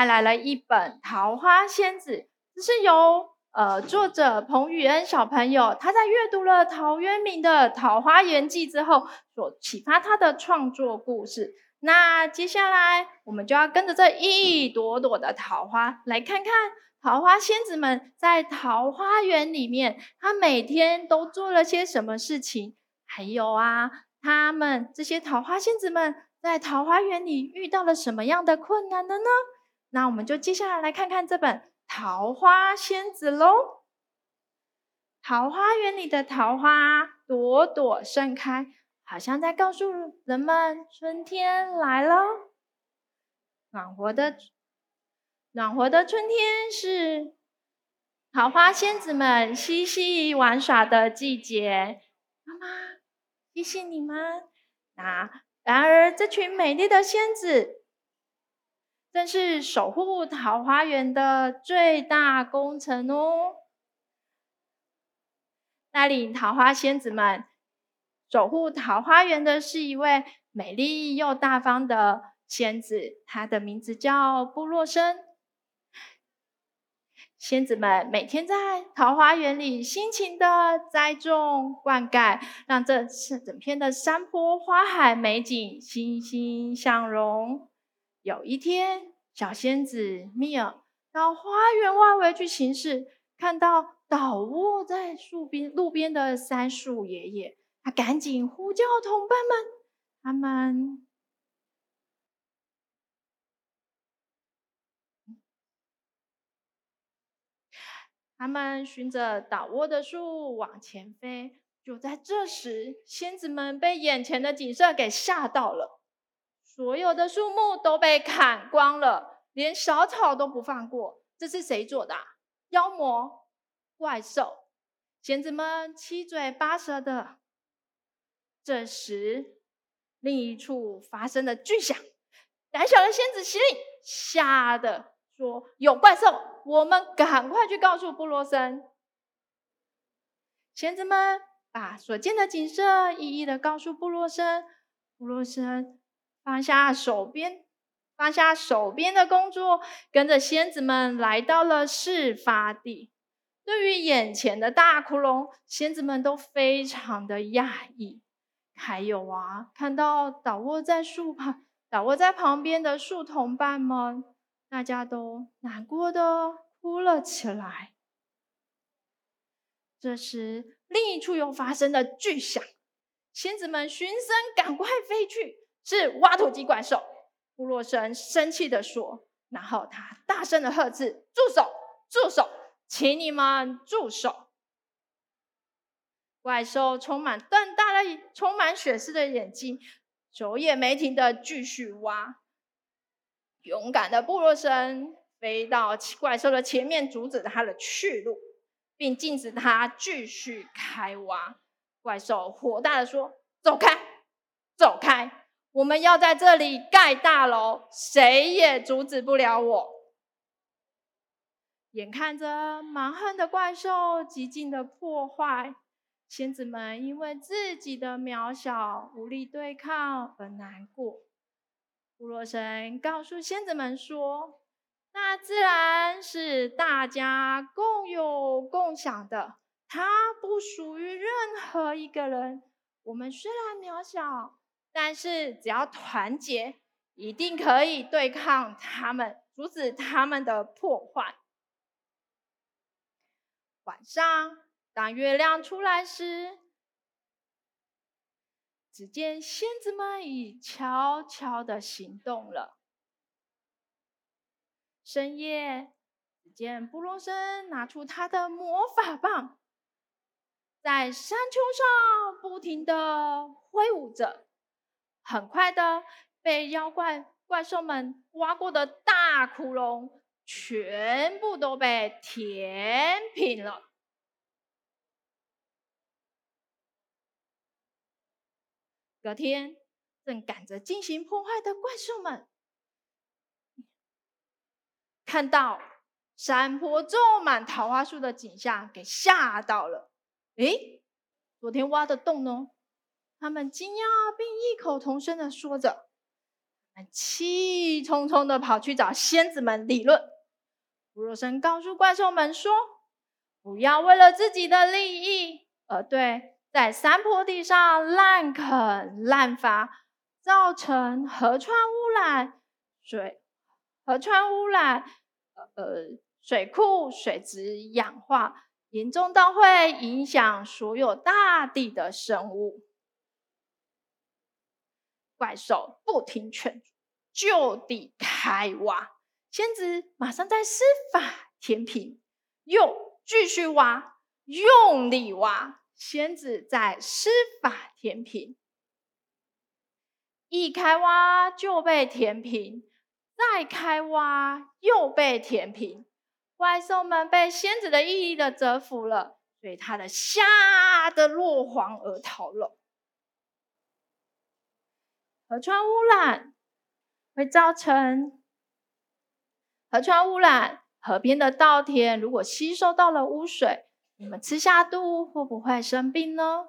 带来了一本《桃花仙子》，这是由呃作者彭宇恩小朋友他在阅读了陶渊明的《桃花源记》之后所启发他的创作故事。那接下来我们就要跟着这一朵朵的桃花，来看看桃花仙子们在桃花源里面，他每天都做了些什么事情。还有啊，他们这些桃花仙子们在桃花源里遇到了什么样的困难的呢？那我们就接下来来看看这本《桃花仙子》喽。桃花源里的桃花朵朵盛开。好像在告诉人们，春天来了。暖和的、暖和的春天是桃花仙子们嬉戏玩耍的季节。妈妈，谢谢你们。那然而，这群美丽的仙子正是守护桃花源的最大功臣哦。带领桃花仙子们。守护桃花源的是一位美丽又大方的仙子，她的名字叫布洛森。仙子们每天在桃花源里辛勤的栽种、灌溉，让这整片的山坡、花海美景欣欣向荣。有一天，小仙子米尔到花园外围去巡视，看到倒卧在树边路边的杉树爷爷。他赶紧呼叫同伴们，他们，他们循着倒卧的树往前飞。就在这时，仙子们被眼前的景色给吓到了，所有的树木都被砍光了，连小草都不放过。这是谁做的？妖魔、怪兽？仙子们七嘴八舌的。这时，另一处发生了巨响。胆小的仙子希令，吓得说：“有怪兽，我们赶快去告诉布洛森。”仙子们把所见的景色一一的告诉布洛森。布洛森放下手边，放下手边的工作，跟着仙子们来到了事发地。对于眼前的大窟窿，仙子们都非常的讶异。还有啊，看到倒卧在树旁、倒卧在旁边的树同伴们，大家都难过的哭了起来。这时，另一处又发生了巨响，仙子们循声赶快飞去，是挖土机怪兽。布洛森生气的说，然后他大声的呵斥：“住手！住手！请你们住手！”怪兽充满瞪大了充满血丝的眼睛，走也没停的继续挖。勇敢的布洛森飞到怪兽的前面，阻止他的去路，并禁止他继续开挖。怪兽火大的说：“，走开！我们要在这里盖大楼，谁也阻止不了我。”眼看着蛮横的怪兽极尽的破坏。仙子们因为自己的渺小无力对抗而难过。布洛神告诉仙子们说：“那自然是大家共有共享的，它不属于任何一个人。我们虽然渺小，但是只要团结，一定可以对抗他们，阻止他们的破坏。”晚上。当月亮出来时，只见仙子们已悄悄的行动了。深夜，只见布洛森拿出他的魔法棒，在山丘上不停的挥舞着，很快的被妖怪怪兽们挖过的大窟窿，全部都被填平了。隔天，正赶着进行破坏的怪兽们，看到山坡种满桃花树的景象，给吓到了。诶，昨天挖的洞呢？他们惊讶并异口同声的说着：“气冲冲的跑去找仙子们理论。福若生告诉怪兽们说：“不要为了自己的利益而对在山坡地上滥垦滥伐，造成河川污染、水河川污染，呃，水库水质氧化，严重到会影响所有大地的生物。”怪兽不听劝阻，就地开挖。仙子马上在施法填平，又继续挖，用力挖。仙子在施法填平，一开挖就被填平，再开挖又被填平。怪兽们被仙子的毅力的折服了，所以他的吓得落荒而逃了。河川污染会造成河川污染，河边的稻田如果吸收到了污水，你们吃下肚会不会生病呢？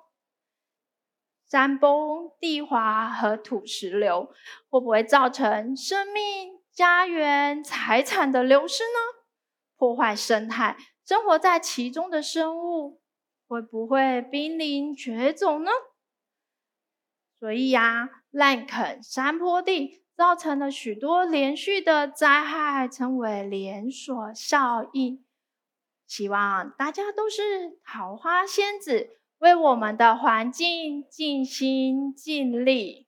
山崩、地滑和土石流会不会造成生命、家园、财产的流失呢？破坏生态，生活在其中的生物会不会濒临绝种呢？所以呀、滥垦山坡地，造成了许多连续的灾害，称为连锁效应。希望大家都是桃花仙子，为我们的环境尽心尽力。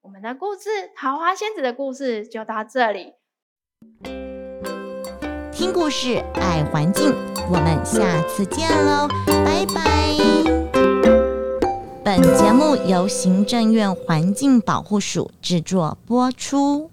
我们的故事，桃花仙子的故事就到这里。听故事，爱环境，我们下次见喽，拜拜。本节目由行政院环境保护署制作播出。